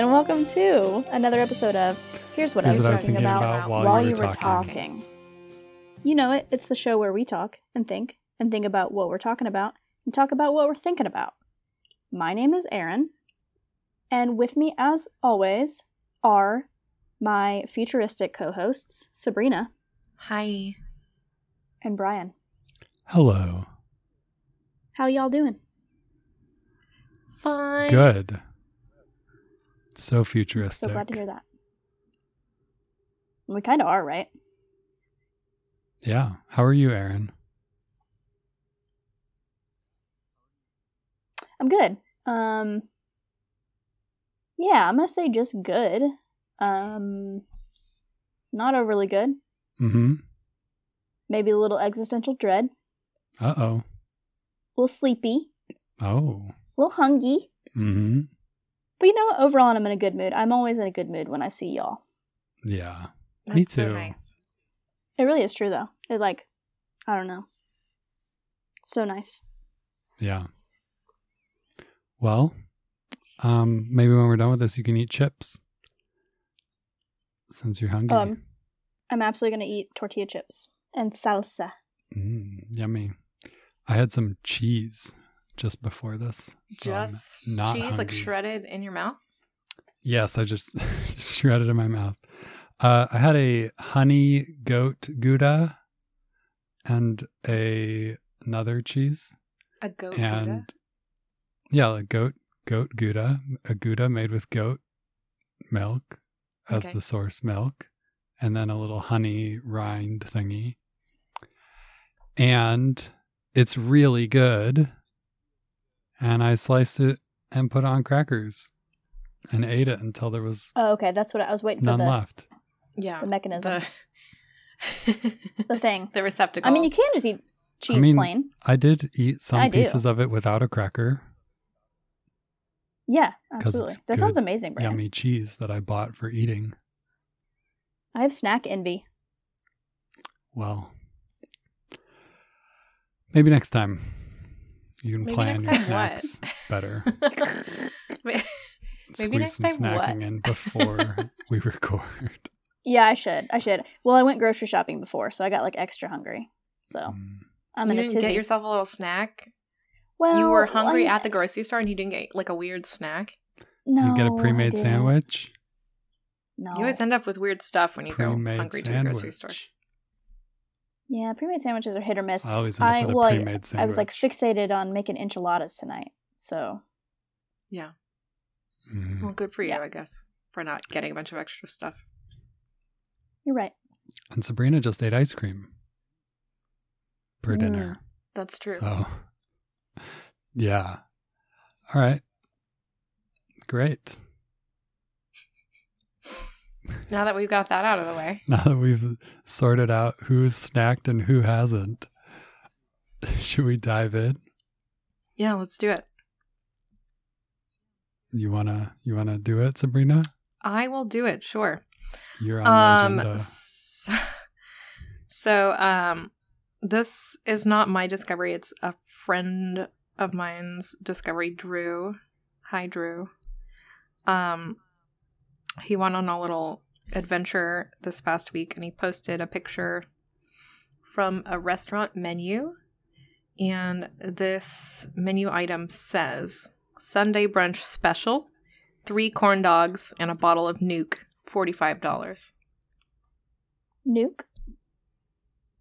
and welcome to another episode of Here's What Here's I was what I was thinking thinking about, about while you were were talking. talking. You know it, it's the show where we talk and think and think about what we're talking about and talk about what we're thinking about. My name is Erin, and with me, as always, are my futuristic co hosts, Sabrina Hi. and Brian. Hello. How y'all doing? Fine. Good. So futuristic. So glad to hear that. We kind of are, right? Yeah. How are you, Aaron? I'm good. Um Yeah, I'm gonna say just good. Um not overly good. Mm-hmm. Maybe a little existential dread. Uh-oh. A little sleepy. Oh. A little hungry. Mm-hmm. But you know what? Overall I'm in a good mood. I'm always in a good mood when I see y'all. Yeah. That's Me so too. nice. It really is true though. It like I don't know. So nice. Yeah. Well, um, maybe when we're done with this, you can eat chips. Since you're hungry. Um I'm absolutely gonna eat tortilla chips and salsa. Mm, yummy. I had some cheese just before this. so Just not cheese like shredded in your mouth. Yes, I just, just shredded in my mouth. Uh, I had a honey goat gouda and a another cheese A goat and Gouda. yeah, like goat goat gouda, a gouda made with goat milk as Okay. the source milk, and then a little honey rind thingy. And it's really good. And I sliced it and put it on crackers and ate it until there was Oh, okay, that's what I was waiting for none the, left. Yeah. the mechanism. The, The thing. the receptacle. I mean you can just eat cheese mean, plain. I did eat some I do. pieces of it without a cracker. Yeah, absolutely. it's That sounds amazing, Brian. Yummy cheese that I bought for eating. I have snack envy. Well, maybe next time you can Maybe plan next your snacks what? better. Maybe Squeeze next some time what? snacking in before we record. Yeah, I should. I should. Well, I went grocery shopping before, so I got like extra hungry. So Mm. I'm you in a didn't tizzy. get yourself a little snack. well, you were hungry I- at the grocery store and you didn't get like a weird snack. No, you get a pre-made sandwich. No. You always end up with weird stuff when you go Pre-made hungry to the grocery store. Sandwich. yeah, pre-made sandwiches are hit or miss. I always end up I with well, a I, pre-made sandwich. I was like fixated on making enchiladas tonight. So Yeah. Mhm. Well, good for you, Yeah. I guess, for not getting a bunch of extra stuff. you're right. And Sabrina just ate ice cream for Mm. dinner. That's true. So, yeah. All right. Great. Now that we've got that out of the way, Now that we've sorted out who's snacked and who hasn't, should we dive in? yeah, let's do it. You wanna you wanna do it, Sabrina? I will do it. Sure. You're on Um. the agenda. So, so, um, this is not my discovery. It's a friend of mine's discovery, Drew. Hi, Drew. Um, he went on a little adventure this past week, and he posted a picture from a restaurant menu, and this menu item says Sunday brunch special, three corn dogs and a bottle of Nuke, forty-five dollars. Nuke.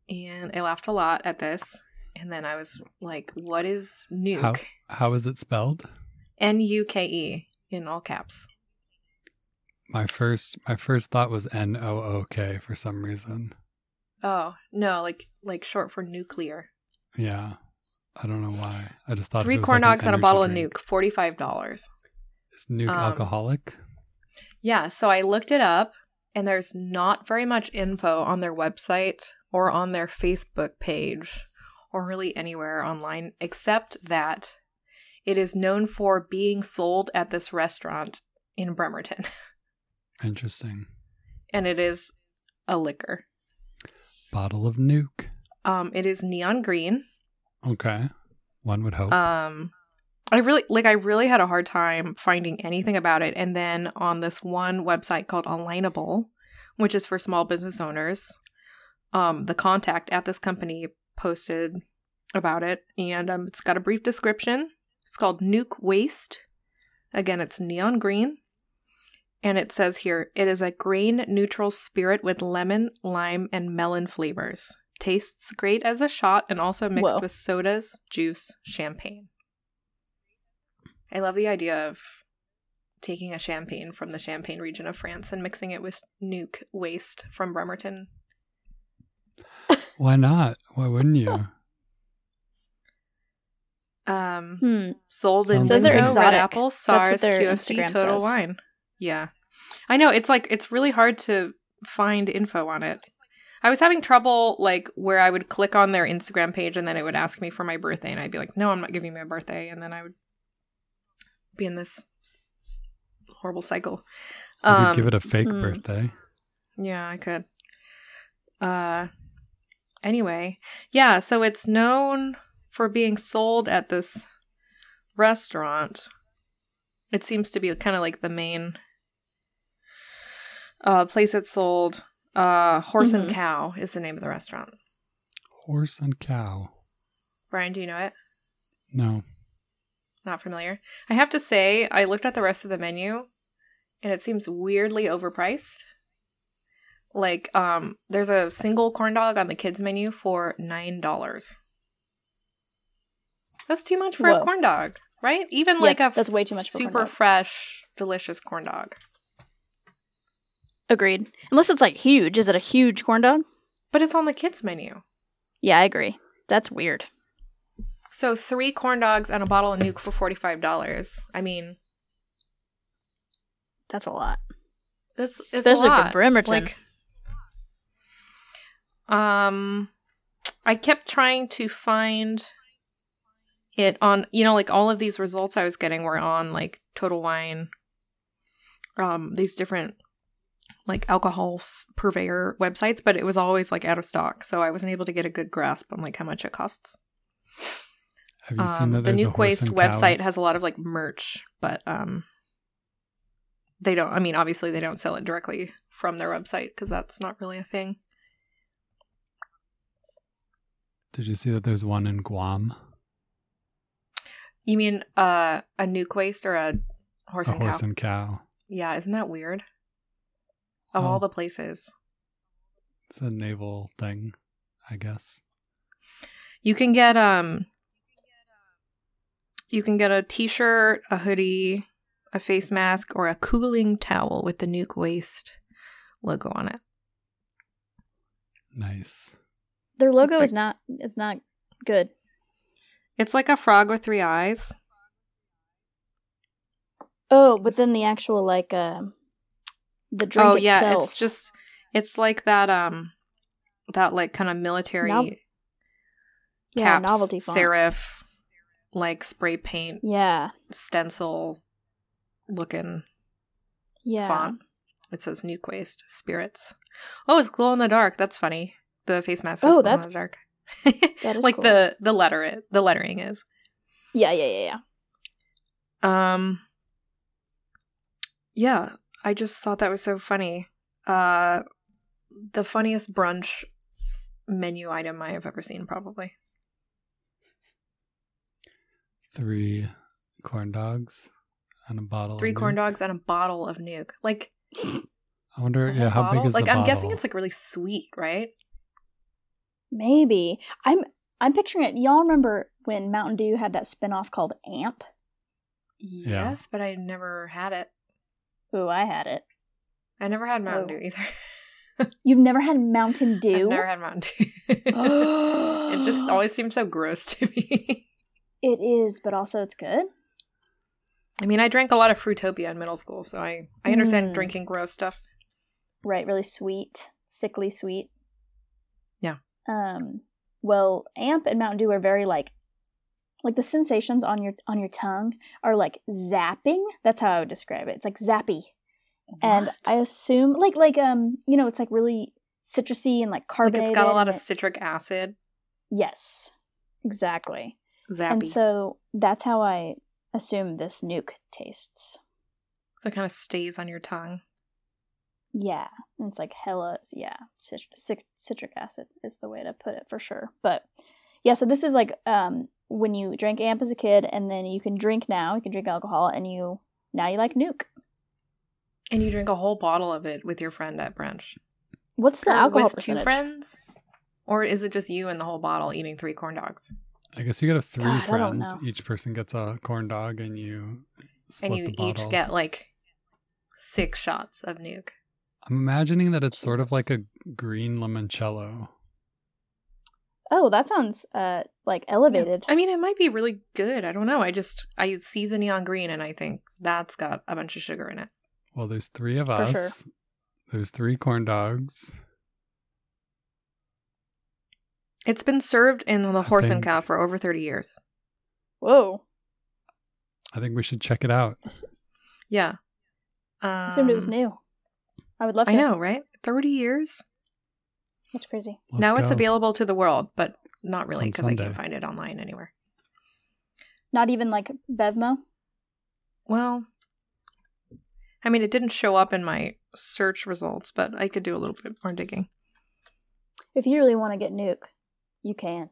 and I laughed a lot at this. And then I was like, "What is nuke?" How how is it spelled? N U K E in all caps. My first my first thought was N O O K for some reason. Oh no, like like short for nuclear. Yeah. I don't know why. I just thought Three it was corn like an dogs and a bottle of nuke, forty five dollars. Is nuke Um, alcoholic? Yeah, so I looked it up, and there's not very much info on their website or on their Facebook page or really anywhere online except that it is known for being sold at this restaurant in Bremerton, Interesting. and it is a liquor. Bottle of nuke. Um, it is neon green. Okay. One would hope. Um, I really like I really had a hard time finding anything about it and then on this one website called Onlineable, which is for small business owners, um the contact at this company posted about it and um, it's got a brief description. It's called Nuke Waste. Again, it's neon green. And it says here, it is a grain neutral spirit with lemon, lime, and melon flavors. Tastes great as a shot and also mixed Whoa. with sodas, juice, champagne. I love the idea of taking a champagne from the Champagne region of France and mixing it with nuke waste from Bremerton. Why not? Why wouldn't you? Um, Hmm. sold in Sounds Says they're Zinco, Red exotic. Apple, That's SARS, what their QFC, Instagram Total says. Wine. Yeah. I know, it's like, it's really hard to find info on it. I was having trouble, like, where I would click on their Instagram page and then it would ask me for my birthday, and I'd be like, no, I'm not giving you my birthday. And then I would be in this horrible cycle. You Um, could give it a fake hmm. birthday. Yeah, I could. Uh anyway, yeah, so it's known for being sold at this restaurant. It seems to be kind of like the main uh place it's sold. Uh Horse and Mhm. Cow is the name of the restaurant. Horse and cow. Brian, do you know it? No. Not familiar. I have to say, I looked at the rest of the menu and it seems weirdly overpriced. Like, um, there's a single corn dog on the kids menu for nine dollars. That's too much for a corn dog, right? Even Yeah, like a that's way too much for a corn super dog. fresh, delicious corn dog. Agreed. Unless it's like huge. Is it a huge corn dog? But it's on the kids menu. Yeah, I agree. That's weird. So three corn dogs and a bottle of nuke for forty five dollars. I mean, That's a lot. This is Especially a for. Bremerton. Like, um, I kept trying to find it on, you know, like all of these results I was getting were on like Total Wine, um, these different like alcohol purveyor websites, but it was always like out of stock, so I wasn't able to get a good grasp on like how much it costs. Have you seen Um, that the Nuke Waste cow? website has a lot of like merch, but um, they don't. I mean, obviously, they don't sell it directly from their website because that's not really a thing. Did you see that there's one in Guam? You mean uh, a Nuke Waste or a horse a and horse cow? Horse and cow. yeah, isn't that weird? Of Oh. all the places, It's a naval thing, I guess. you can get um, you can get a T-shirt, a hoodie, a face mask, or a cooling towel with the Nuke Waste logo on it. Nice. Their logo Looks is not it's not good. It's like a frog with three eyes. Oh, but then the actual like uh the drink oh yeah, itself. it's just it's like that um that like kind of military Nov- yeah, novelty font. serif like spray paint Yeah. stencil looking Yeah. font. It says Nuke Waste Spirits. Oh, it's glow in the dark. That's funny. The face mask says Oh, glow that's- in the dark. That is like cool. the the letter it the lettering is. Yeah, yeah, yeah, yeah. Um Yeah, I just thought that was so funny. Uh the funniest brunch menu item I have ever seen probably. Three corn dogs and a bottle. Three of corn Nuke. dogs and a bottle of nuke. Like I wonder, yeah, whole how big is like the I'm bottle? guessing it's like really sweet, right? Maybe. I'm I'm picturing it. Y'all remember when Mountain Dew had that spin-off called Amp? Yeah. Yes, but I never had it. Ooh, I had it. I never had Mountain Oh. Dew either. You've never had Mountain Dew? I've never had Mountain Dew. it just always seems so gross to me. It is, but also it's good. I mean, I drank a lot of Fruitopia in middle school, so I I understand Mm. drinking gross stuff. Right, really sweet, sickly sweet. Yeah. Um. Well, Amp and Mountain Dew are very like, like the sensations on your on your tongue are like zapping. That's how I would describe it. It's like zappy, and I assume like like um you know it's like really citrusy and like like carbonated. it's got a lot of it- citric acid. yes, exactly. Zappy. And so that's how I assume this nuke tastes. So it kind of stays on your tongue. Yeah, and it's like hella, yeah, citric, citric acid is the way to put it for sure. But yeah, so this is like um when you drank amp as a kid, and then you can drink now. You can drink alcohol, and you now you like nuke. And you drink a whole bottle of it with your friend at brunch. What's the Or alcohol with percentage? two friends? Or is it just you and the whole bottle eating three corn dogs? I guess you get a three God, friends. Each person gets a corn dog, and you split and you the bottle. each get like six shots of nuke. I'm imagining that it's sort of like a green limoncello. Oh, that sounds uh like elevated. I mean, it might be really good. I don't know. I just I see the neon green and I think that's got a bunch of sugar in it. Well, there's three of For sure. us. There's three corn dogs. It's been served in the I horse and cow for over 30 years. Whoa, I think we should check it out. Yeah. Um, I assumed it was new. I would love to. I know, right? 30 years? That's crazy. Let's now it's available to the world, but not really because I can't find it online anywhere. Not even like Bevmo. Well, I mean, it didn't show up in my search results, but I could do a little bit more digging. If you really want to get nuke, you can.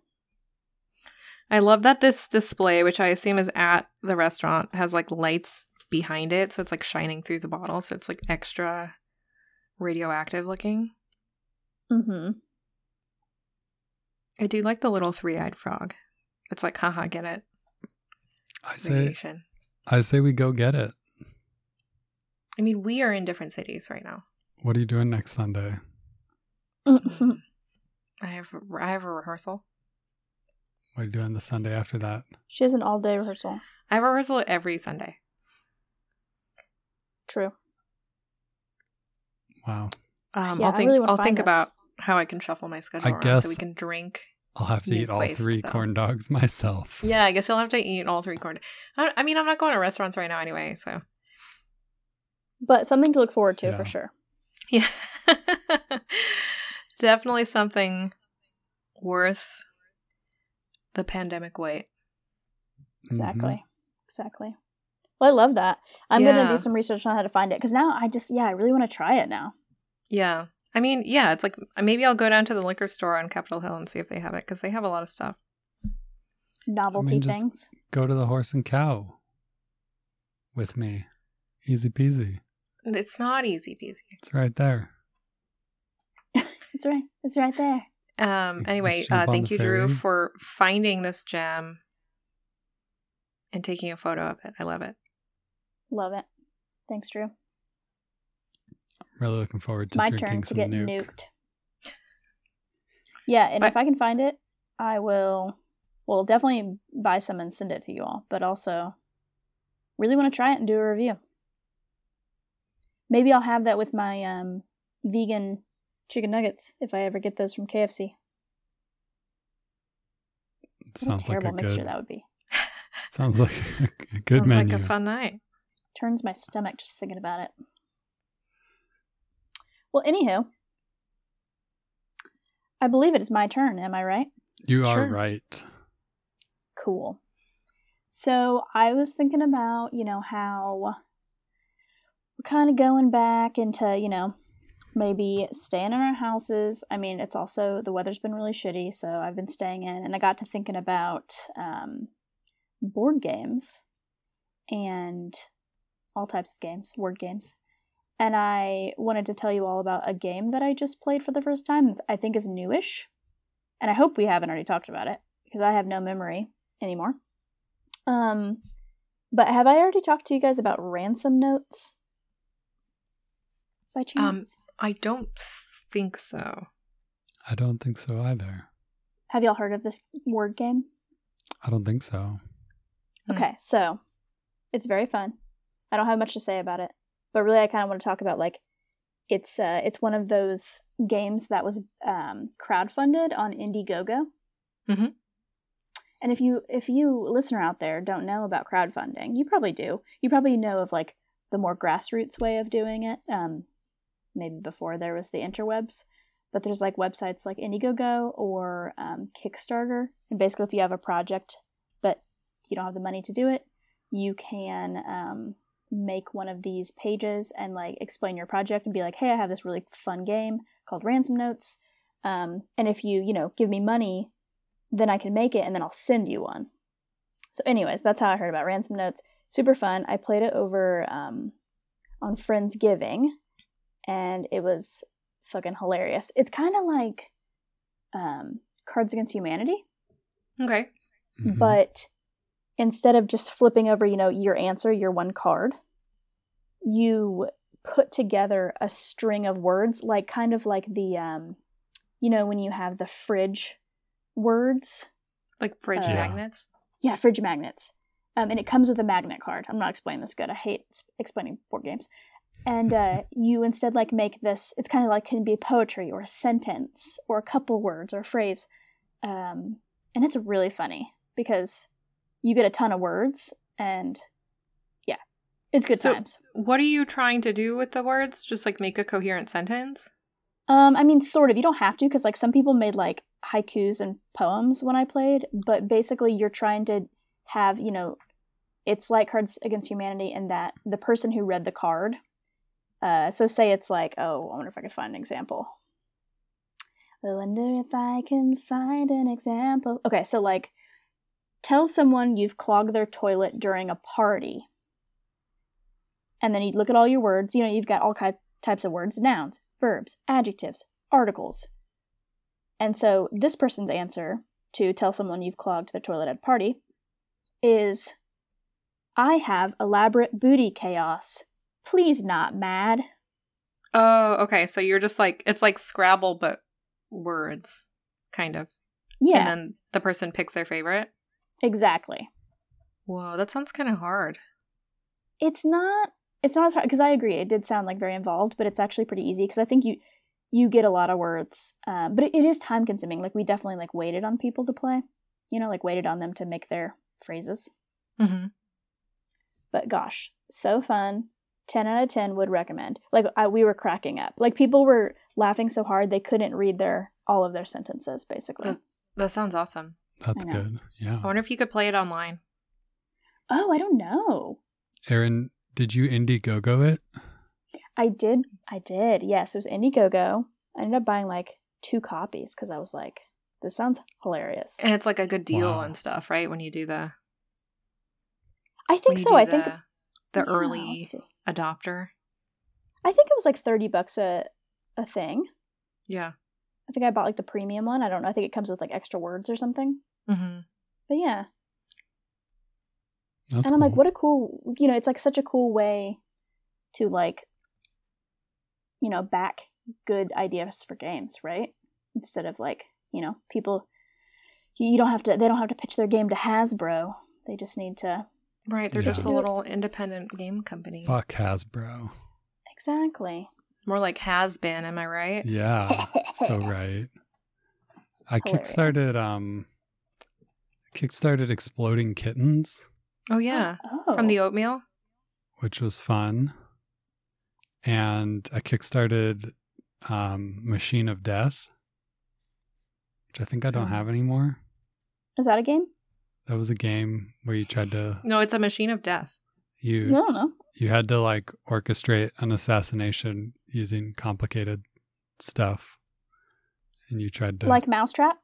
I love that this display, which I assume is at the restaurant, has like lights behind it, so it's like shining through the bottle, so it's like extra radioactive looking. Mm-hmm. I do like the little three-eyed frog. It's like, haha, get it? I say, Radiation. I say we go get it. I mean, we are in different cities right now. What are you doing next Sunday? I have I have a rehearsal. What are you doing the Sunday after that? she has an all-day rehearsal. I have a rehearsal every Sunday. True. Wow. Um, Yeah, I'll think really wanna I'll think find this. about how I can shuffle my schedule I around so we can drink. I'll have to eat all waste, three though. corn dogs myself. Yeah, I guess I'll have to eat all three corn. I, I mean, I'm not going to restaurants right now anyway, so But something to look forward to Yeah. for sure. yeah, definitely something worth the pandemic wait. Exactly. Mm-hmm. Exactly. Well, I love that. I'm gonna do some research on how to find it because now I just yeah I really want to try it now. Yeah, I mean, yeah, it's like maybe I'll go down to the liquor store on Capitol Hill and see if they have it because they have a lot of stuff. Novelty just- things. Go to the horse and cow with me. Easy peasy. It's not easy peasy. It's right there. It's right. It's right there. Um. Anyway, uh, thank the you, Drew, for finding this gem and taking a photo of it. I love it. Love it. Thanks, Drew. Really looking forward It's to my drinking turn to some get nuke. nuked. Yeah, and But- if I can find it, I will. Well, definitely buy some and send it to you all. But also, really want to try it and do a review. Maybe I'll have that with my um, vegan chicken nuggets if I ever get those from KFC. What Sounds a terrible like a mixture good. that would be. Sounds like a good Sounds menu. like a fun night. Turns my stomach just thinking about it. Well, anywho, I believe it is my turn. Am I right? you are right. Cool. So I was thinking about, you know, how we're kind of going back into, you know, maybe staying in our houses. I mean, it's also the weather's been really shitty, so I've been staying in, and I got to thinking about um, board games and all types of games, word games. And I wanted to tell you all about a game that I just played for the first time that I think is newish. And I hope we haven't already talked about it because I have no memory anymore. Um, but have I already talked to you guys about ransom notes? By Um, chance? I don't think so. I don't think so either. have y'all heard of this word game? I don't think so. Hmm. Okay, so it's very fun. I don't have much to say about it, but really, I kind of want to talk about like it's uh, it's one of those games that was um, crowdfunded on Indiegogo. Mhm. And if you if you listener out there don't know about crowdfunding, you probably do. You probably know of like the more grassroots way of doing it. Um, maybe before there was the interwebs, but there's like websites like Indiegogo or um, Kickstarter. And basically, if you have a project but you don't have the money to do it, you can um, make one of these pages and like explain your project and be like, hey, I have this really fun game called Ransom Notes. Um, and if you, you know, give me money, then I can make it and then I'll send you one. So, anyways, that's how I heard about Ransom Notes. Super fun. I played it over um, on Friendsgiving and it was fucking hilarious. It's kind of like um, Cards Against Humanity, Okay. Mhm. but instead of just flipping over, you know, your answer, your one card, you put together a string of words, like kind of like the, um, you know, when you have the fridge words. Like fridge Uh, magnets. Yeah, fridge magnets. Um, and it comes with a magnet card. I'm not explaining this good. I hate explaining board games. And uh, you instead like make this. It's kind of like can be poetry or a sentence or a couple words or a phrase, um, and it's really funny because you get a ton of words and it's good So- times. What are you trying to do with the words? Just like make a coherent sentence? Um, I mean, sort of. You don't have to because like some people made like haikus and poems when I played, but basically you're trying to have you know, it's like Cards Against Humanity in that the person who read the card. Uh, so say it's like, oh, I wonder if I could find an example. I wonder if I can find an example. Okay, so like, tell someone you've clogged their toilet during a party. And then you'd look at all your words. You know, you've got all ki- types of words nouns, verbs, adjectives, articles. And so this person's answer to tell someone you've clogged their toilet at a party is I have elaborate booty chaos. Please not mad. Oh, okay. So you're just like it's like Scrabble but words, kind of. Yeah, And then the person picks their favorite. exactly. Whoa, that sounds kind of hard. It's not it's not as hard because I agree it did sound like very involved, but it's actually pretty easy because I think you you get a lot of words, um, but it, it is time consuming. Like we definitely like waited on people to play, you know, like waited on them to make their phrases. Mm-hmm. But gosh, so fun. 10 out of 10 would recommend. Like I, we were cracking up. Like people were laughing so hard they couldn't read their all of their sentences basically. That, that sounds awesome. That's good. Yeah. I wonder if you could play it online. Oh, I don't know. Aaron, did you Indiegogo it? I did I did. Yes, it was Indiegogo. I ended up buying like two copies cuz I was like this sounds hilarious. And it's like a good deal Wow. and stuff, right? When you do the I think so. I the, think the early let's adopter. I think it was like 30 bucks a a thing. Yeah. I think I bought like the premium one. I don't know. I think it comes with like extra words or something. Mm-hmm. But yeah. That's and I'm like, what a cool, you know, it's like such a cool way to like, you know, back good ideas for games, right? Instead of like, you know, people, you you don't have to, they don't have to pitch their game to Hasbro. They just need to, Right. They're Yeah. just a little independent game company. Fuck Hasbro. exactly. More like has been, am I right? Yeah. so right. I Hilarious. kickstarted um kickstarted Exploding Kittens, Oh yeah. Oh. From the oatmeal? which was fun. And I kickstarted um Machine of Death, which I think I don't Hmm. have anymore. Is that a game? That was a game where you tried to No, it's a machine of death. you I don't you had to like orchestrate an assassination using complicated stuff. And you tried to Like Mousetrap?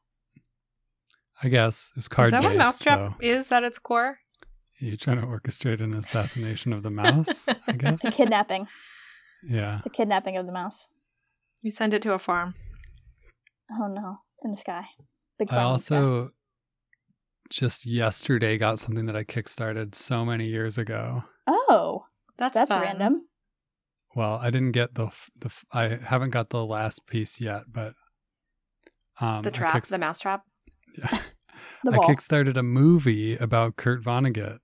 I guess it was card is that what Mousetrap so is at its core? You trying to orchestrate an assassination of the mouse, I guess. A kidnapping. Yeah. It's a kidnapping of the mouse. You send it to a farm. Oh no. In the sky. Big I farm in the sky. also just yesterday got something that I kickstarted so many years ago. Oh, That's that's fun. random. Well, I didn't get the the f- I haven't got the last piece yet, but um The trap, kicks- the mouse trap. The I kickstarted a movie about Kurt Vonnegut.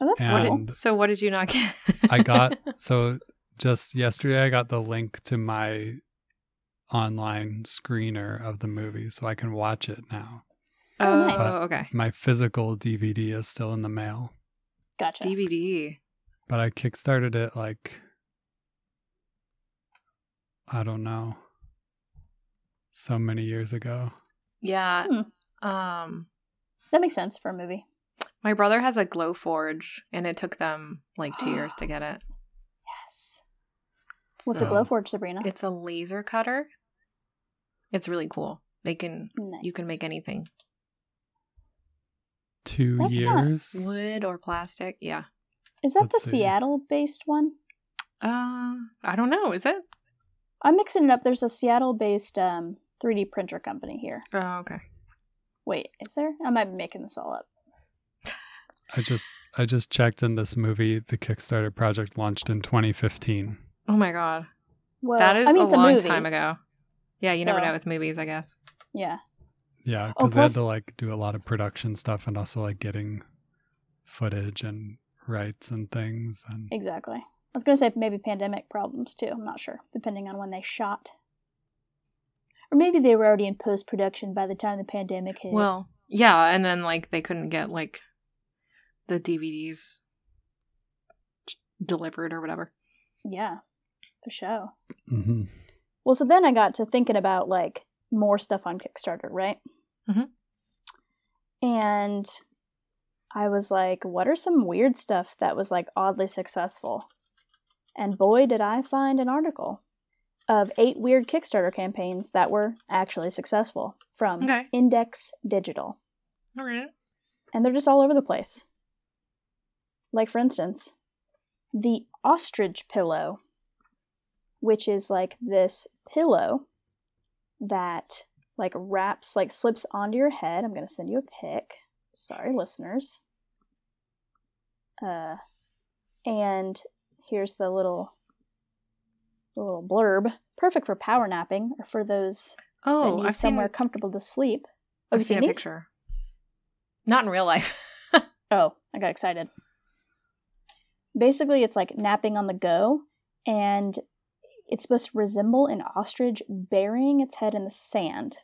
Oh, that's and- cool. So what did you not get? I got so just yesterday I got the link to my online screener of the movie so I can watch it now. Oh, Oh, nice. okay. My physical DVD is still in the mail, Gotcha. DVD. but I kickstarted it like I don't know. So many years ago. Yeah. Hmm. Um That makes sense for a movie. My brother has a Glowforge, and it took them like two years to get it. Yes. What's a So, glowforge, Sabrina? It's a laser cutter. It's really cool. They can nice. you can make anything, Two That's not- years. wood or plastic. Yeah. Is that Let's the see. Seattle-based one? Uh, I don't know. Is it? I'm mixing it up. There's a Seattle-based um, 3D printer company here. Oh, okay. Wait, is there? I might be making this all up. I just I just checked in this movie. The Kickstarter project launched in 2015. Oh my god, Well, that is I mean, a it's long movie. time ago. Yeah, you never know with movies, I guess. Yeah. Yeah, Oh, because they had to like do a lot of production stuff and also like getting footage and rights and things. And Exactly. I was going to say maybe pandemic problems too. I'm not sure, depending on when they shot. Or maybe they were already in post production by the time the pandemic hit. Well, yeah, and then like they couldn't get like the DVDs delivered or whatever. yeah, for sure. Mhm. Well, so then I got to thinking about like more stuff on Kickstarter, right? Mhm. And I was like, what are some weird stuff that was like oddly successful? And boy, did I find an article of eight weird Kickstarter campaigns that were actually successful from Okay. Index Digital. All right. And they're just all over the place. Like, for instance, the ostrich pillow, which is like this pillow that like wraps, like slips onto your head. I'm going to send you a pic. Sorry, listeners. Uh, and here's the little, the little blurb. Perfect for power napping or for those Oh, I've seen somewhere comfortable to sleep. Have I've you seen, seen a these? picture. Not in real life. Oh, I got excited. Basically, it's like napping on the go, and it's supposed to resemble an ostrich burying its head in the sand.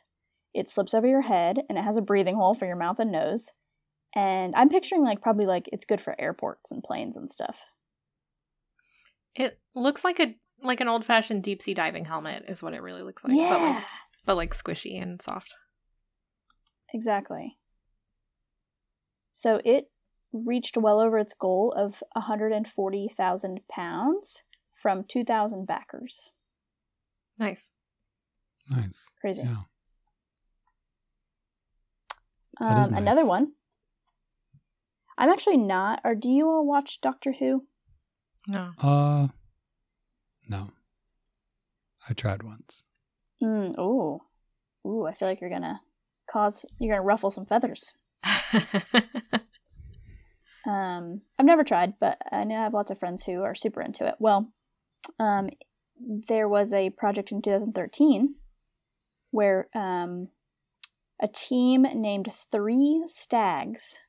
It slips over your head, and it has a breathing hole for your mouth and nose. And I'm picturing like probably like it's good for airports and planes and stuff. It looks like a like an old fashioned deep sea diving helmet is what it really looks like. But like but like squishy and soft. exactly. So it reached well over its goal of 140,000 pounds from 2,000 backers. Nice. nice. Crazy. Yeah. That is Um, Another nice. one. I'm actually not. Or do you all watch Doctor Who? No. Uh, no. I tried once. Mm, oh, ooh. I feel like you're gonna cause you're gonna ruffle some feathers. Um, I've never tried, but I know I have lots of friends who are super into it. Well, um, there was a project in 2013 where um, a team named Three Stags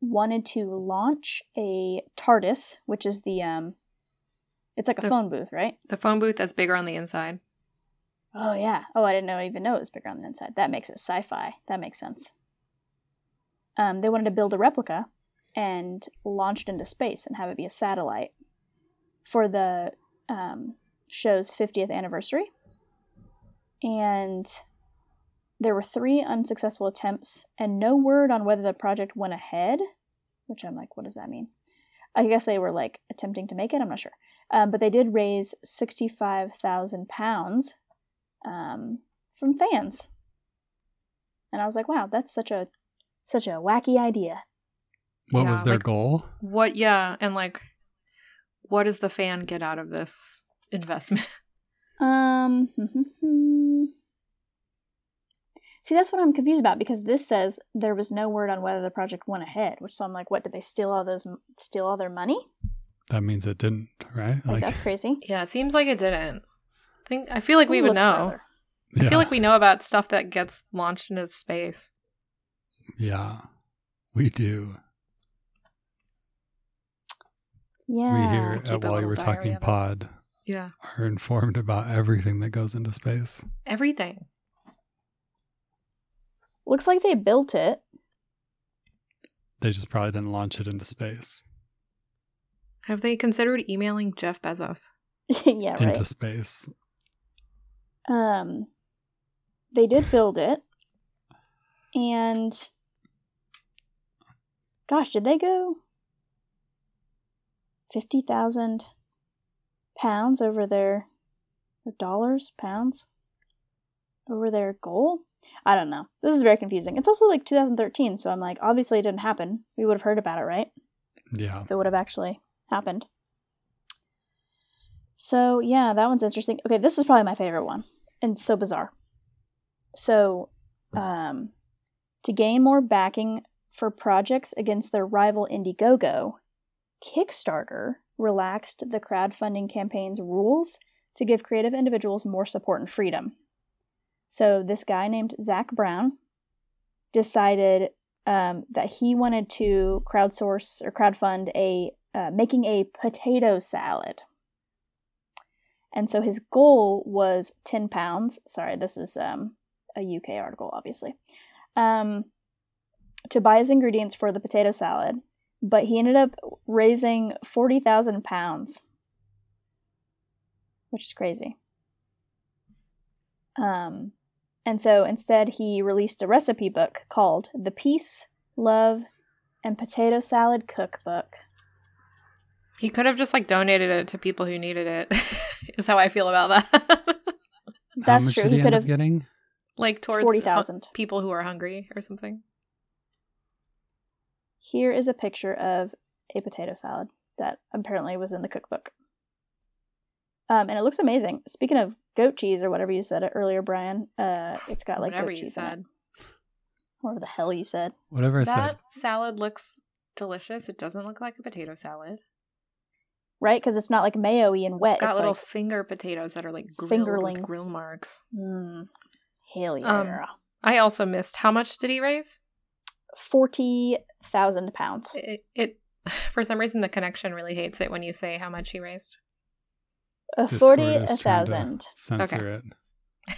wanted to launch a TARDIS, which is the um, it's like a The- phone booth, right? the phone booth that's bigger on the inside. Oh yeah. Oh, I didn't know even know it was bigger on the inside. That makes it sci-fi. That makes sense. Um, they wanted to build a replica and launch it into space and have it be a satellite for the um, show's 50th anniversary. And there were three unsuccessful attempts and no word on whether the project went ahead. Which I'm like, what does that mean? I guess they were like attempting to make it. I'm not sure. Um, but they did raise 65,000 pounds um, from fans. And I was like, wow, that's such a such a wacky idea. What Yeah, was their like- goal? What yeah, and like what does the fan get out of this investment? Um, see, that's what I'm confused about because this says there was no word on whether the project went ahead. Which so I'm like, what did they steal all those steal all their money? That means it didn't, right? Like, that's crazy. yeah, it seems like it didn't. I think I feel like we We'll would know. further. I yeah, feel like we know about stuff that gets launched into space. yeah, we do. Yeah. we here keep at a While You Were diary Talking. Pod Yeah. are informed about everything that goes into space. Everything. Looks like they built it. They just probably didn't launch it into space. Have they considered emailing Jeff Bezos? yeah, right. Into space. Um, they did build it, and gosh, did they go fifty thousand pounds over their or dollars, pounds over their goal? I don't know. This is very confusing. It's also like 2013, so I'm like, obviously it didn't happen. We would have heard about it, right? Yeah. If it would have actually happened. So yeah, that one's interesting. Okay, this is probably my favorite one, and so bizarre. So, um, to gain more backing for projects against their rival Indiegogo, Kickstarter relaxed the crowdfunding campaign's rules to give creative individuals more support and freedom. So, this guy named Zach Brown decided um, that he wanted to crowdsource or crowdfund a uh, making a potato salad. And so his goal was 10 pounds. Sorry, this is um, a UK article, obviously. Um, to buy his ingredients for the potato salad, but he ended up raising 40,000 pounds, which is crazy. Um, and so instead, he released a recipe book called The Peace, Love, and Potato Salad Cookbook. He could have just like donated it to people who needed it. is how I feel about that. How That's much true. Did He he, could end up have- getting? like towards 40,000. people who are hungry or something. Here is a picture of a potato salad that apparently was in the cookbook. Um, and it looks amazing. Speaking of goat cheese or whatever you said earlier, Brian, uh, it's got like Whatever goat you cheese in it. said. Whatever the hell you said. Whatever I That said. salad looks delicious. It doesn't look like a potato salad. Right? Because it's not like mayo-y and wet. It's got it's little like, finger potatoes that are like grilled Fingerling. with grill marks. mm, hell yeah. Um, I also missed. How much did he raise? 40,000 pounds. It, it for some reason the connection really hates it when you say how much he raised. Uh, Discord is trying to 40,000. Censor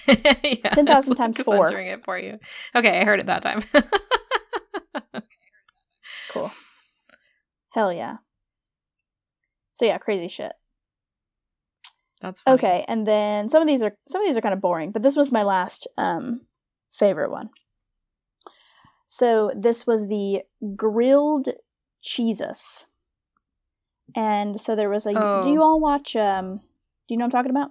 it. yeah, 10,000 times like four. Censoring it for you. Okay, I heard it that time. Cool. Hell yeah. So yeah, crazy shit. That's funny. Okay, and then some of these are some of these are kind of boring, but this was my last um favorite one. So this was the grilled cheesus. And so there was a Oh. do you all watch um do you know what I'm talking about?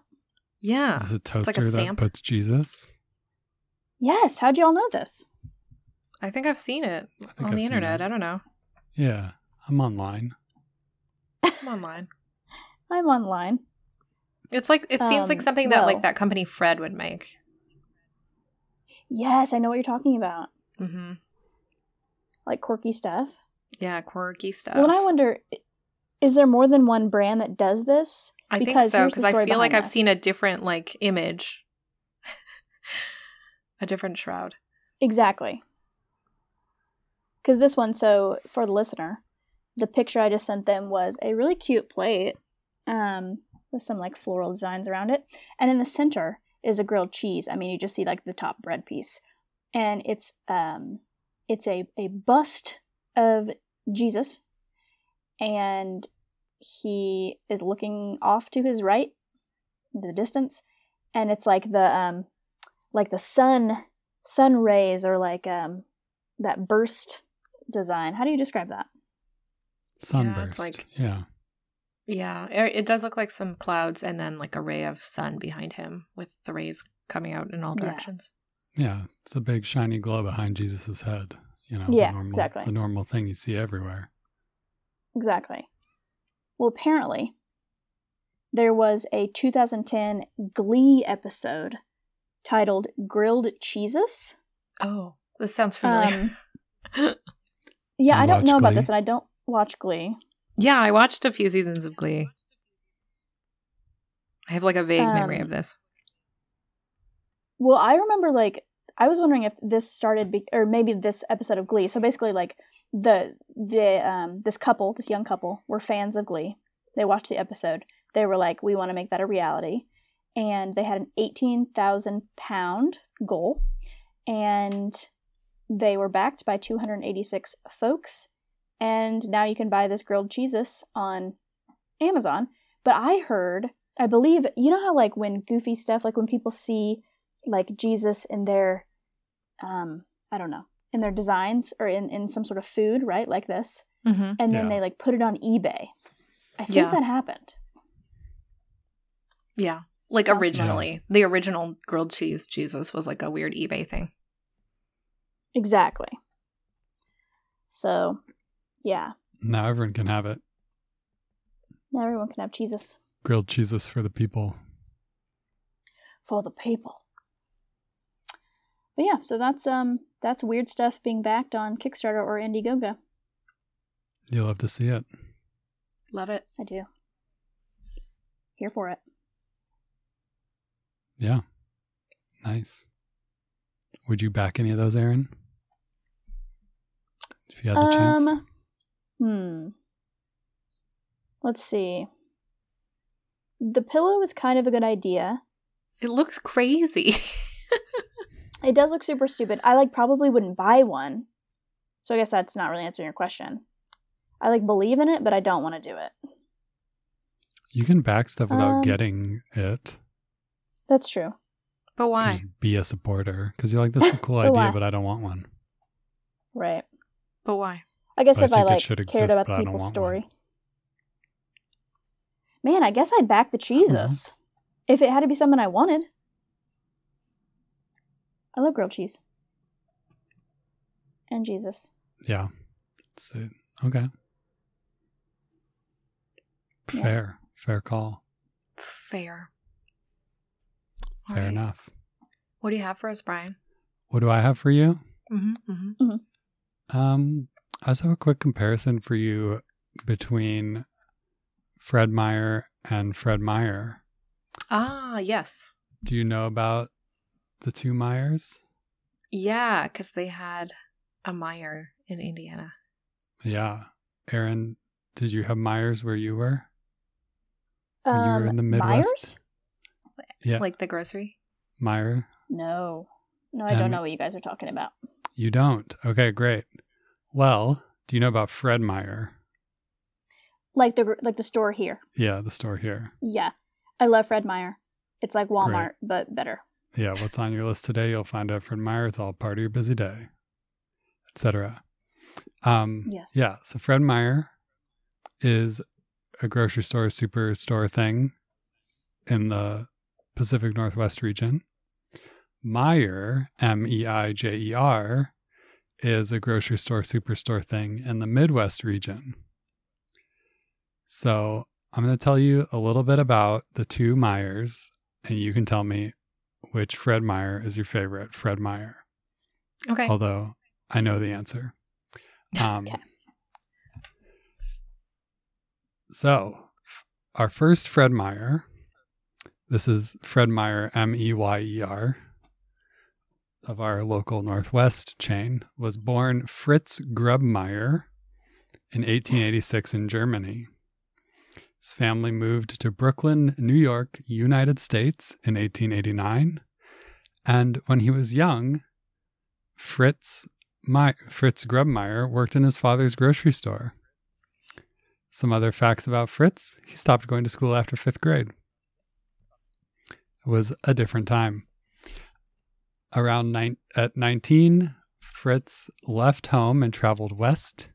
Yeah. Is it a like a toaster that puts Jesus? Yes, how'd you all know this? I think I've seen it on I've the internet. it. I don't know. Yeah, I'm online. I'm online. I'm online. It's like it seems like Um, something that well- like that company Fred would make. Yes, I know what you're talking about. hmm Like quirky stuff. Yeah, quirky stuff. Well, and I wonder is there more than one brand that does this? I think because so because I feel like I've this. seen a different like image, a different shroud. Exactly. Because this one, so for the listener, the picture I just sent them was a really cute plate um, with some like floral designs around it. And in the center is a grilled cheese. I mean, you just see like the top bread piece. And it's um, it's a, a bust of Jesus. And he is looking off to his right into the distance. And it's like the um, like the sun sun rays or like um that burst design. How do you describe that? Sunburst. like- yeah. Yeah, it, it does look like some clouds and then like a ray of sun behind him with the rays coming out in all Yeah. directions. Yeah, it's a big shiny glow behind Jesus' head. You know, Yeah, the normal, exactly. The normal thing you see everywhere. Exactly. Well, apparently there was a 2010 Glee episode titled "Grilled Cheesus." Oh, this sounds familiar. Um, yeah, you I don't watch know about this, and I don't watch Glee. yeah, I watched a few seasons of Glee. I have like a vague memory Um, of this. Well, I remember like I was wondering if this started be- or maybe this episode of Glee. So basically like the the um this couple, this young couple were fans of Glee. They watched the episode. They were like we want to make that a reality. And they had an 18,000 pound goal and they were backed by 286 folks and now you can buy this grilled cheesus on Amazon. But I heard, I believe, you know how like when goofy stuff like when people see like Jesus in their um I don't know, in their designs or in, in some sort of food, right? Like this. Mm-hmm. And then Yeah. they like put it on eBay. I think Yeah. that happened. Yeah. Like Sounds originally, the original grilled cheese Jesus was like a weird eBay thing. Exactly. So, yeah. Now everyone can have it. Now everyone can have Jesus Grilled cheeses for the people. for the people. But yeah, so that's um that's weird stuff being backed on Kickstarter or Indiegogo. You'll love to see it. Love it. I do. Here for it. Yeah. Nice. Would you back any of those, Aaron? If you had the chance. Um, hmm. Let's see. The pillow is kind of a good idea. It looks crazy. It does look super stupid. I like probably wouldn't buy one. So I guess that's not really answering your question. I like believe in it, but I don't want to do it. You can back stuff without Um, getting it. That's true. but why? Just be a supporter because you're like, this is a cool But idea, why? but I don't want one. Right. But why? I guess But if I, think it like should cared exist, about the people's want story. Man, I guess I'd back the Jesus if it had to be something I wanted. I love grilled cheese and Jesus. Yeah. So, okay. Yeah. Fair. Fair call. Fair. All Fair right. enough. What do you have for us, Brian? What do I have for you? Mm-hmm, mm-hmm. Um, I just have a quick comparison for you between Fred Meyer and Fred Meyer. Ah, yes. Do you know about the two Meyers? Yeah, because they had a Meijer in Indiana. Yeah. Aaron, did you have Meijers where you were? When you were Um, in the Midwest? Meijers? Yeah. Like the grocery? Meijer? No, no, I don't Um, know what you guys are talking about. You don't. Okay, great. Well, do you know about Fred Meyer? Like the like the store here. Yeah, the store here. Yeah, I love Fred Meyer. It's like Walmart but better. Yeah, what's on your list today? You'll find out Fred Meyer. It's all part of your busy day, etc. Um, Yes. Yeah. So Fred Meyer is a grocery store, superstore thing in the Pacific Northwest region. Meijer, M E I J E R, is a grocery store, superstore thing in the Midwest region. So I'm going to tell you a little bit about the two Meyers, and you can tell me which Fred Meyer is your favorite Fred Meyer. Okay. Although I know the answer. Um, Okay. So, our first Fred Meyer, this is Fred Meyer, M E Y E R, of our local Northwest chain, was born Fritz Grubmeyer in 1886 in Germany. His family moved to Brooklyn, New York, United States in 1889. And when he was young, Fritz My, Fritz Grubmeyer worked in his father's grocery store. Some other facts about Fritz he stopped going to school after fifth grade. It was a different time. Around nine, at 19, Fritz left home and traveled west,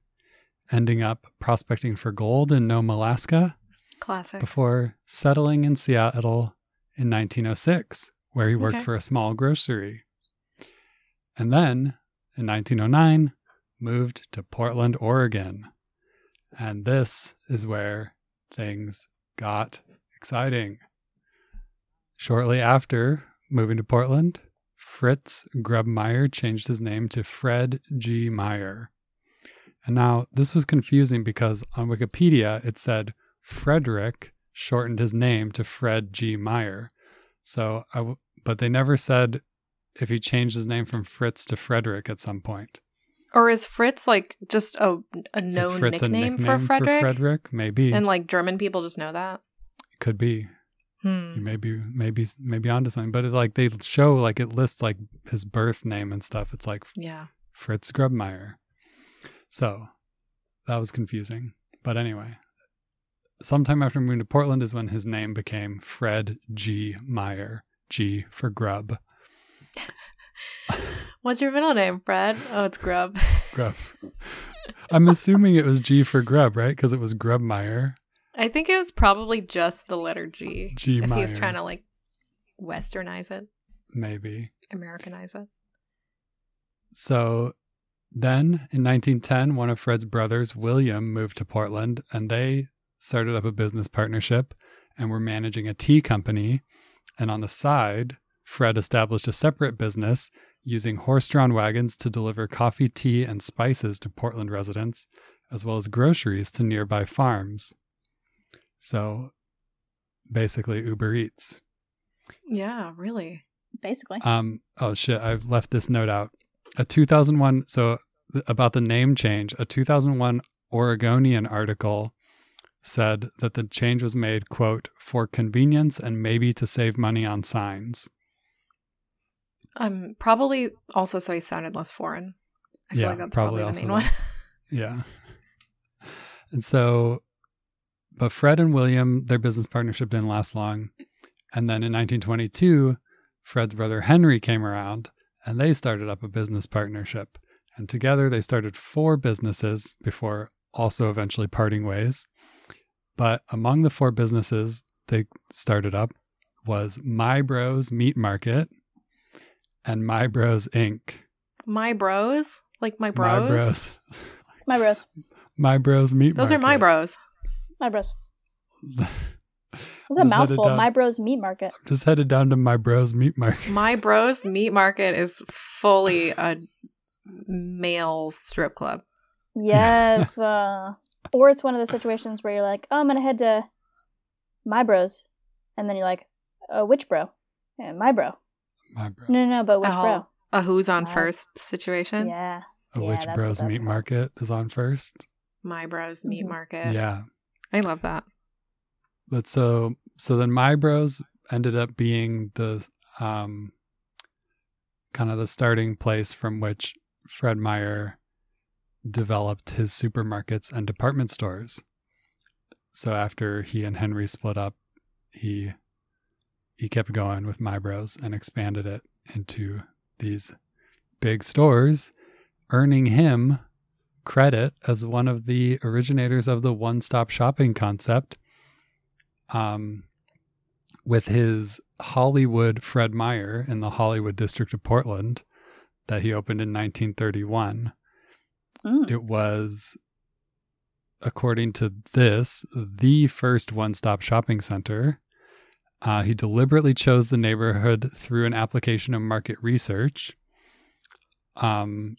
ending up prospecting for gold in Nome, Alaska, Classic. before settling in Seattle in 1906, where he worked Okay. for a small grocery. And then, in 1909, moved to Portland, Oregon. And this is where things got exciting. Shortly after moving to Portland, Fritz Grubmeyer changed his name to Fred G. Meyer. And now this was confusing because on Wikipedia it said Frederick shortened his name to Fred G. Meyer. So, I w- but they never said if he changed his name from Fritz to Frederick at some point. Or is Fritz like just a, a known nickname, a nickname for Frederick? Frederick? Maybe. And like German people just know that? Could be. Hmm. You may be maybe maybe onto something. But it's like they show like it lists like his birth name and stuff. It's like Yeah. Fritz Grubmeyer. So that was confusing. But anyway, sometime after moving to Portland is when his name became Fred G. Meyer. G for grub. What's your middle name, Fred? Oh, it's Grub. Grub. I'm assuming it was G for Grub, right? Because it was Grubmeyer. I think it was probably just the letter G. G if he was trying to like westernize it, Maybe. Americanize it. So then in 1910, one of Fred's brothers, William, moved to Portland and they started up a business partnership and were managing a tea company. And on the side, Fred established a separate business using horse drawn wagons to deliver coffee, tea, and spices to Portland residents, as well as groceries to nearby farms. So basically, Uber Eats. Yeah, really. Basically. Um. Oh shit! I've left this note out. A 2001. So th- about the name change, a 2001 Oregonian article said that the change was made, quote, for convenience and maybe to save money on signs. Um, probably also so he sounded less foreign. I feel Yeah, like that's probably probably, the also main one. Yeah. And so, but Fred and William, their business partnership didn't last long. And then in 1922, Fred's brother Henry came around and they started up a business partnership. And together they started four businesses before also eventually parting ways. But among the four businesses they started up was My Bros Meat Market and My Bros Inc. my bros, like my bros. My Bros. My bros. My Bros Meat Market. Those Market. are my bros. My bros. Just That's a mouthful. down- My bros meat market. Just headed down to my bros meat market. My bros meat market is fully a male strip club. Yes. uh, or it's one of the situations where you're like, oh, I'm going to head to my bros. And then you're like, oh, which bro? Yeah, my bro. My bro. No, no, no, but which Oh, bro? A who's on Wow. first situation. Yeah. A Yeah, Which Bros Meat called. Market is on first. My bros meat Mhm. market. Yeah. I love that. But so so then My Bros ended up being the um kind of the starting place from which Fred Meyer developed his supermarkets and department stores. So after he and Henry split up, he he kept going with My Bros and expanded it into these big stores, earning him credit as one of the originators of the one-stop shopping concept um, with his Hollywood Fred Meyer in the Hollywood district of Portland that he opened in 1931. Mm. It was, according to this, the first one stop shopping center. Uh, he deliberately chose the neighborhood through an application of market research. Um,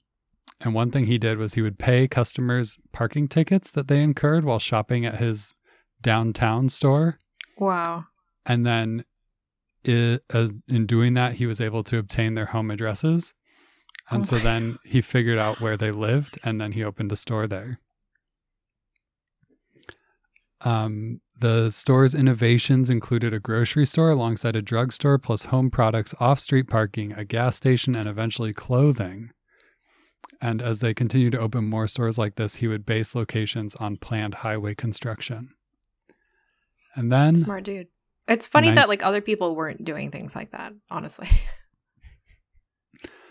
and one thing he did was he would pay customers parking tickets that they incurred while shopping at his downtown store. Wow. And then it, as, in doing that, he was able to obtain their home addresses. And Oh so then he figured out where they lived and then he opened a store there. Um, the store's innovations included a grocery store alongside a drugstore, plus home products, off street parking, a gas station, and eventually clothing. And as they continued to open more stores like this, he would base locations on planned highway construction. And then Smart dude. It's funny that like other people weren't doing things like that, honestly.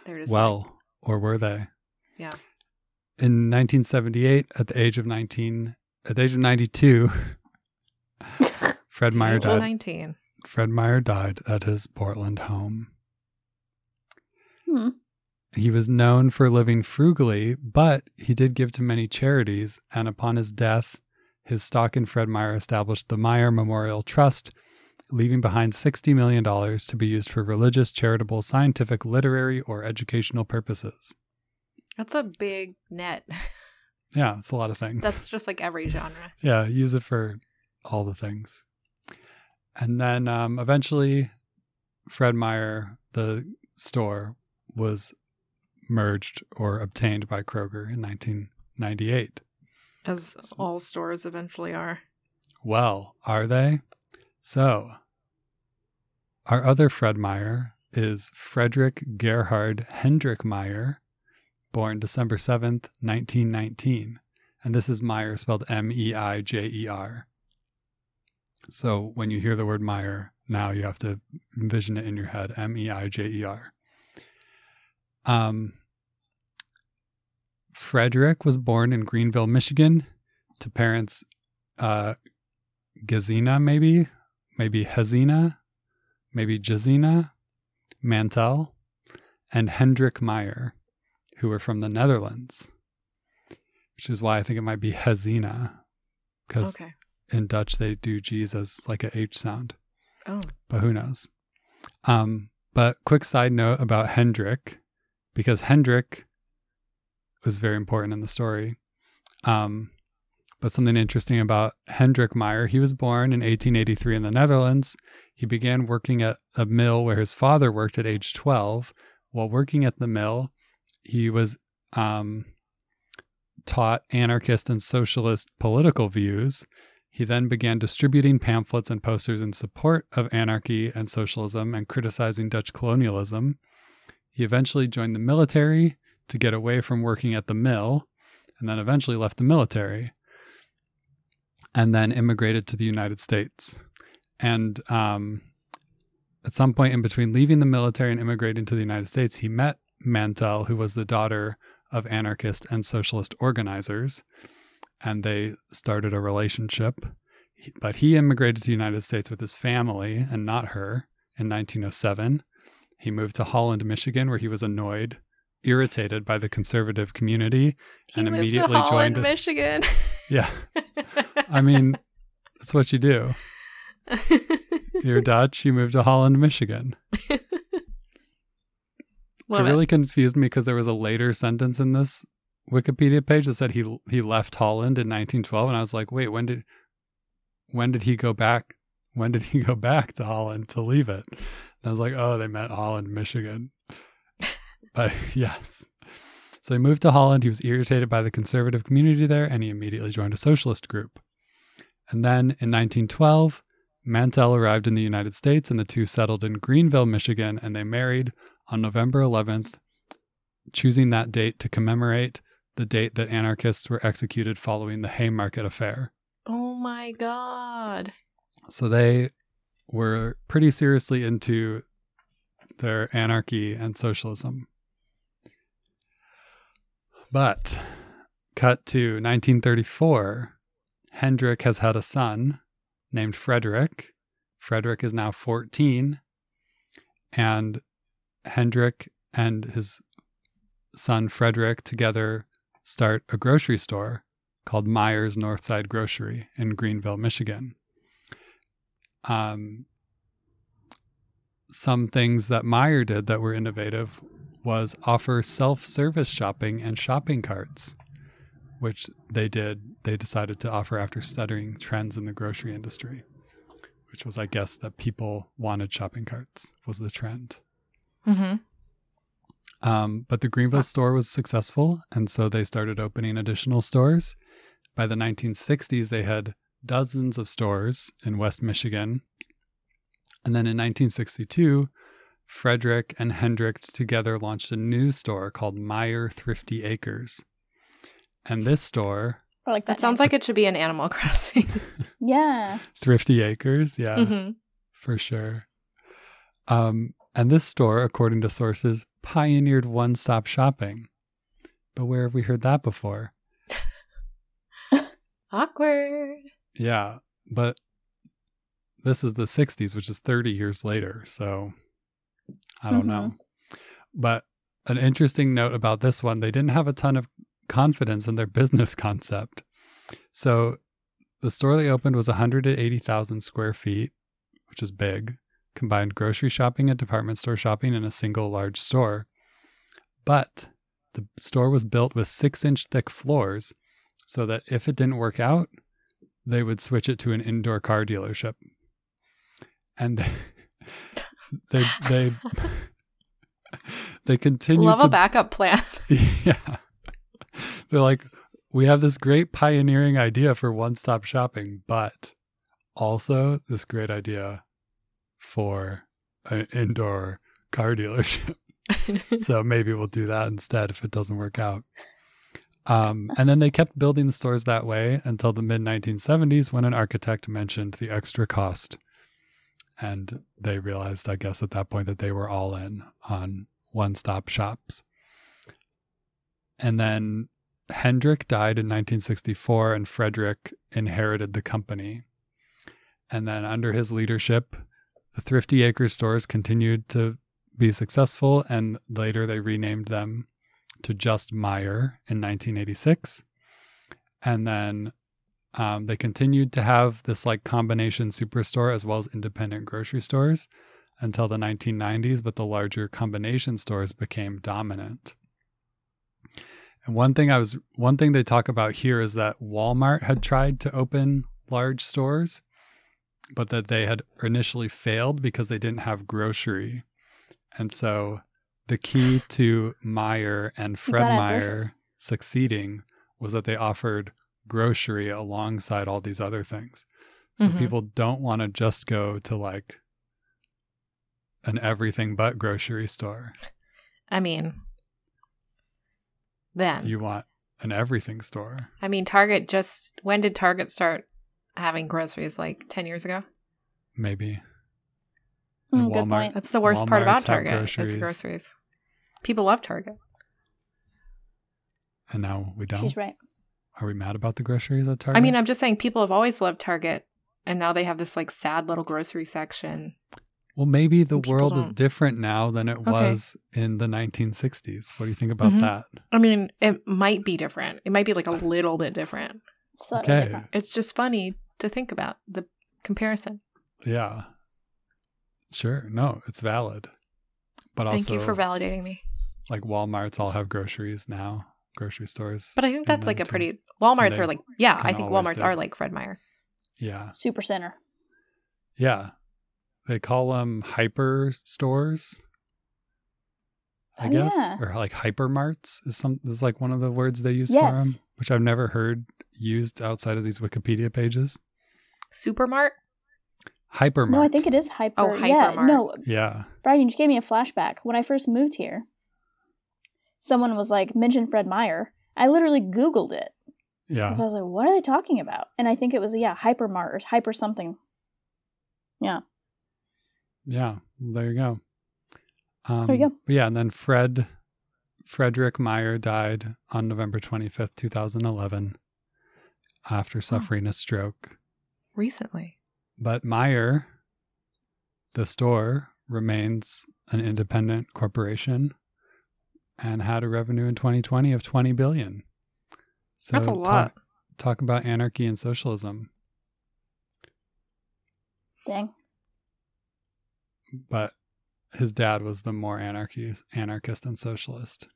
They're just like- Well, or were they? Yeah. In 1978, at the age of 19, at the age of 92, Fred Meyer died. 19. Fred Meyer died at his Portland home. Hmm. He was known for living frugally, but he did give to many charities, and upon his death, his stock in Fred Meyer established the Meyer Memorial Trust, leaving behind $60 million to be used for religious, charitable, scientific, literary, or educational purposes. That's a big net. Yeah, it's a lot of things. That's just like every genre. yeah, use it for all the things. And then um, eventually, Fred Meyer, the store, was merged or obtained by Kroger in 1998. As all stores eventually are. Well, are they? So, our other Fred Meyer is Frederick Gerhard Hendrik Meijer, born December 7th, 1919. And this is Meijer spelled M E I J E R. So, when you hear the word Meyer, now you have to envision it in your head M E I J E R. Um, Frederick was born in Greenville, Michigan, to parents uh, Gazina, maybe, maybe Hazina, maybe Jazina Mantel, and Hendrik Meijer, who were from the Netherlands, which is why I think it might be Hezina, because Okay. in Dutch they do G's as like a H sound, Oh. but who knows? Um, but quick side note about Hendrik, because Hendrik was very important in the story. Um, but something interesting about Hendrik Meijer, he was born in 1883 in the Netherlands. He began working at a mill where his father worked at age 12. While working at the mill, he was um, taught anarchist and socialist political views. He then began distributing pamphlets and posters in support of anarchy and socialism and criticizing Dutch colonialism. He eventually joined the military to get away from working at the mill and then eventually left the military and then immigrated to the United States. And um, at some point in between leaving the military and immigrating to the United States, he met Mantel, who was the daughter of anarchist and socialist organizers, and they started a relationship. But he immigrated to the United States with his family and not her in 1907. He moved to Holland, Michigan, where he was annoyed, irritated by the conservative community, He and moved immediately to Holland, joined. Michigan. yeah, I mean, that's what you do. You're Dutch, you moved to Holland, Michigan. Love it really confused me because there was a later sentence in this Wikipedia page that said he he left Holland in 1912, and I was like, wait, when did when did he go back? When did he go back to Holland to leave it? And I was like, oh, they met Holland, Michigan. But uh, yes. So he moved to Holland. He was irritated by the conservative community there, and he immediately joined a socialist group. And then in 1912, Mantel arrived in the United States, and the two settled in Greenville, Michigan, and they married on November 11th, choosing that date to commemorate the date that anarchists were executed following the Haymarket Affair. Oh my god. So they were pretty seriously into their anarchy and socialism. But cut to 1934, Hendrik has had a son named Frederick. Frederick is now 14, and Hendrik and his son Frederick together start a grocery store called Meijer's Northside Grocery in Greenville, Michigan. Um, some things that Meijer did that were innovative was offer self-service shopping and shopping carts, which they did. They decided to offer after studying trends in the grocery industry, which was, I guess, that people wanted shopping carts was the trend. Mm-hmm. Um, but the Greenville store was successful, and so they started opening additional stores. By the 1960s, they had dozens of stores in West Michigan. And then in 1962, Frederick and Hendrik together launched a new store called Meijer Thrifty Acres. And this store, I like that. That sounds like it should be an Animal Crossing. Yeah. Thrifty Acres, yeah, hmm for sure. Um, and this store, according to sources, pioneered one stop shopping. But where have we heard that before? Awkward. Yeah, but this is the 60s, which is 30 years later. So I don't know. Mm-hmm. But an interesting note about this one they didn't have a ton of confidence in their business concept. So the store they opened was 180,000 square feet, which is big, combined grocery shopping and department store shopping in a single large store. But the store was built with six inch thick floors so that if it didn't work out, they would switch it to an indoor car dealership. And they they they, continue Love to a backup plan. yeah. They're like, we have this great pioneering idea for one stop shopping, but also this great idea for an indoor car dealership. so maybe we'll do that instead if it doesn't work out. Um, and then they kept building the stores that way until the mid 1970s when an architect mentioned the extra cost. And they realized, I guess, at that point that they were all in on one stop shops. And then Hendrik died in 1964 and Frederick inherited the company. And then under his leadership, the Thrifty Acre stores continued to be successful and later they renamed them to just Meijer in 1986. And then um, they continued to have this like combination superstore as well as independent grocery stores until the 1990s, but the larger combination stores became dominant. And one thing I was one thing they talk about here is that Walmart had tried to open large stores, but that they had initially failed because they didn't have grocery. And so the key to Meijer and Fred Meyer succeeding was that they offered grocery alongside all these other things. So Mhm. people don't want to just go to like an everything but grocery store. I mean, then. You want an everything store. I mean, Target just. When did Target start having groceries? Like 10 years ago? Maybe. Mm, And good point. That's the worst part about Target is groceries. the groceries. People love Target. And now we don't. She's right. Are we mad about the groceries at Target? I mean, I'm just saying people have always loved Target, and now they have this like sad little grocery section. well, maybe the world is don't. different now than it Okay. was in the 1960s. What do you think about Mhm. that? I mean, it might be different. It might be like a little bit different. Slightly Okay. different. It's just funny to think about the comparison. Yeah. Sure. No, it's valid. But Thank also, you for validating me. like Walmarts all have groceries now, grocery stores. But I think that's like a too. pretty Walmart's they are like yeah, I think Walmart's did. are like Fred Meyer's. yeah. Super center. Yeah. They call them hyper stores. I Oh, guess, yeah. or like hypermarts is some is like one of the words they use for 'em, for them, which I've never heard used outside of these Wikipedia pages. Supermart? Hypermart. No, I think it is hyper. Oh, Yeah, no, Yeah, Brian, you just gave me a flashback. When I first moved here, someone was like, mention Fred Meyer. I literally Googled it yeah, because I was like, what are they talking about? And I think it was, yeah, hypermart or hyper something. Yeah. yeah. There you go. Um, There you go. Yeah, and then Fred Frederick Meijer died on November twenty fifth, two thousand eleven, after suffering a stroke. Recently. But Meijer, the store, remains an independent corporation and had a revenue in 2020 of 20 billion. So That's a talk- lot. Talk, about anarchy and socialism. Dang. But his dad was the more anarchist, anarchist and socialist.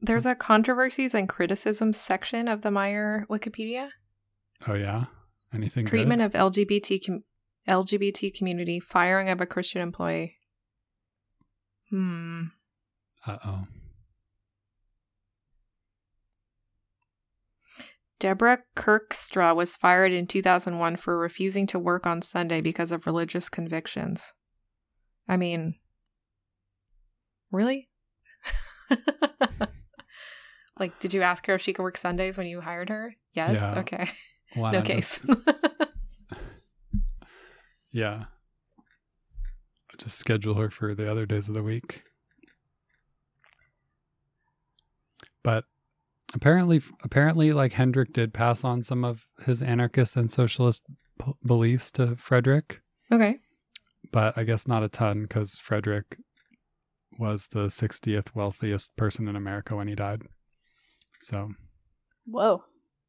There's a controversies and criticisms section of the Meijer Wikipedia. Oh yeah, anything Treatment good? of LGBT com- LGBT community, firing of a Christian employee. Hmm. Uh oh. Deborah Kirkstra was fired in 2001 for refusing to work on Sunday because of religious convictions. I mean, really? like, did you ask her if she could work Sundays when you hired her? Yes. Yeah. Okay. No case. just- yeah. Just schedule her for the other days of the week. But apparently, apparently, like Hendrik did pass on some of his anarchist and socialist p- beliefs to Frederick, okay. but I guess not a ton because Frederick was the 60th wealthiest person in America when he died. So Whoa.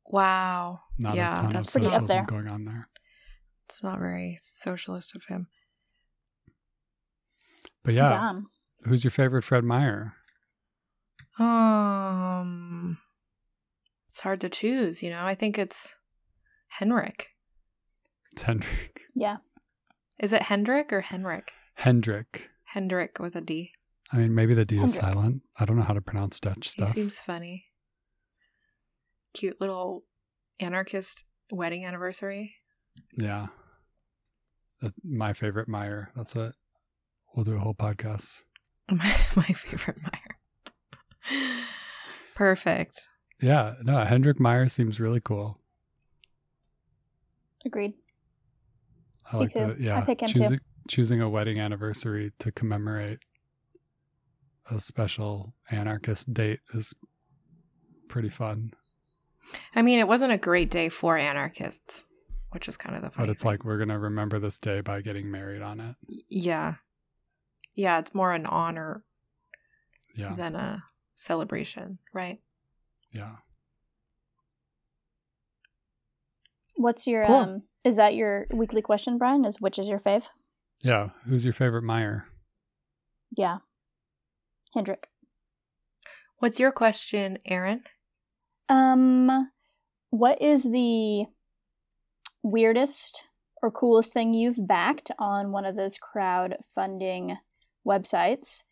Wow. not Yeah, a ton that's of pretty up there. going on there. It's not very socialist of him. But yeah, Damn. who's your favorite Fred Meyer? Um, it's hard to choose. You know, I think it's Henrik. It's Hendrik. Yeah. Is it Hendrik or Henrik? Hendrik. Hendrik with a D. I mean, maybe the D is silent. I don't know how to pronounce Dutch He stuff. seems funny. Cute little anarchist wedding anniversary. Yeah. That- my favorite Meyer. That's it. We'll do a whole podcast. My, my favorite Meyer. Perfect. Yeah. No, Hendrik Meijer seems really cool. Agreed. I Me like too. the yeah. I pick him too. choosing choosing a wedding anniversary to commemorate a special anarchist date is pretty fun. I mean, it wasn't a great day for anarchists, which is kind of the funny But it's thing. like we're gonna remember this day by getting married on it. yeah, yeah, it's more an honor Yeah. than a celebration, right? Yeah. What's your Cool. um? Is that your weekly question, Brian? Is which is your fave? Yeah. Who's your favorite Meyer? Yeah, Hendrik. What's your question, Aaron? Um, what is the weirdest or coolest thing you've backed on one of those crowdfunding websites?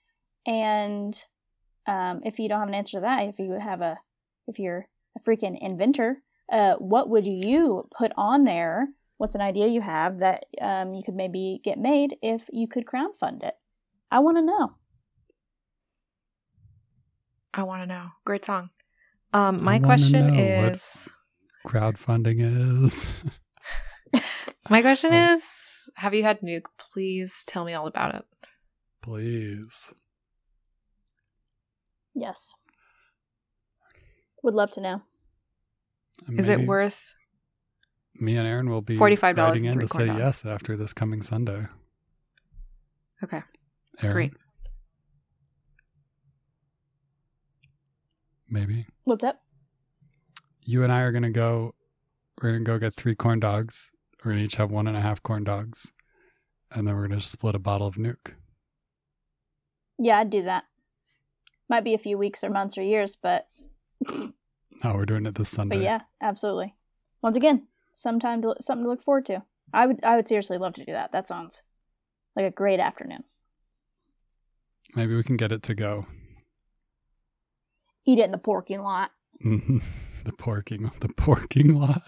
And um, if you don't have an answer to that, if you have a, if you're a freaking inventor, uh, what would you put on there? What's an idea you have that um, you could maybe get made if you could crowdfund it? I want to know. I want to know. Great song. Um, my wanna question know what- is. Crowdfunding is. My question Oh. is: Have you had Nuke? Please tell me all about it. Please. Yes. Would love to know. Is it worth? Me and Aaron will be $45 writing in three to say corn dogs. yes after this coming Sunday. Okay, Aaron, great. Maybe What's up? you and I are gonna go. We're gonna go get three corn dogs. We're gonna each have one and a half corn dogs, and then we're gonna split a bottle of Nuke. Yeah, I'd do that. Might be a few weeks or months or years, but No, we're doing it this Sunday. but yeah, absolutely. Once again, sometime to, something to look forward to. I would I would seriously love to do that. That sounds like a great afternoon. Maybe we can get it to go. Eat it in the parking lot. Mhm. the parking the porking lot.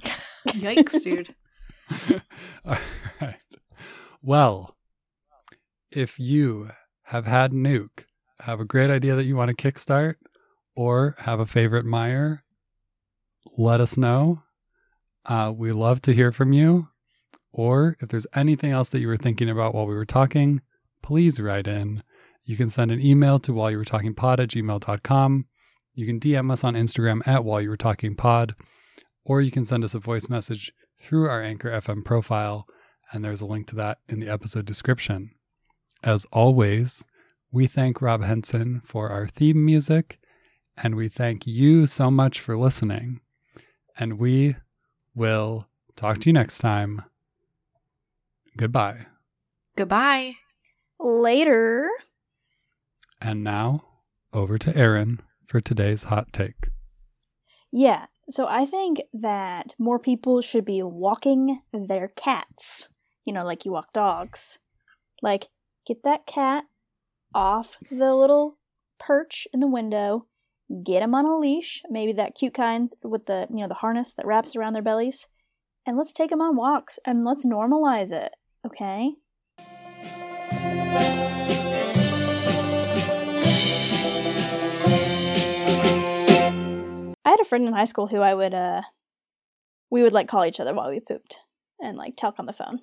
Yikes, dude. All right. Well, if you have had Nuke, have a great idea that you want to kickstart, or have a favorite Meyer, let us know. Uh, we love to hear from you. Or if there's anything else that you were thinking about while we were talking, please write in. You can send an email to while you were talking pod at gmail.com. You can DM us on Instagram at while you were talking pod, or you can send us a voice message through our Anchor FM profile, and there's a link to that in the episode description. As always, we thank Rob Henson for our theme music, and we thank you so much for listening. And we will talk to you next time. Goodbye. Goodbye. Later. And now, over to Aaron for today's hot take. Yeah. So I think that more people should be walking their cats. You know, like you walk dogs. Like, get that cat off the little perch in the window, get him on a leash, maybe that cute kind with the, you know, the harness that wraps around their bellies, and let's take them on walks and let's normalize it, okay? I had a friend in high school who I would uh we would like call each other while we pooped and like talk on the phone.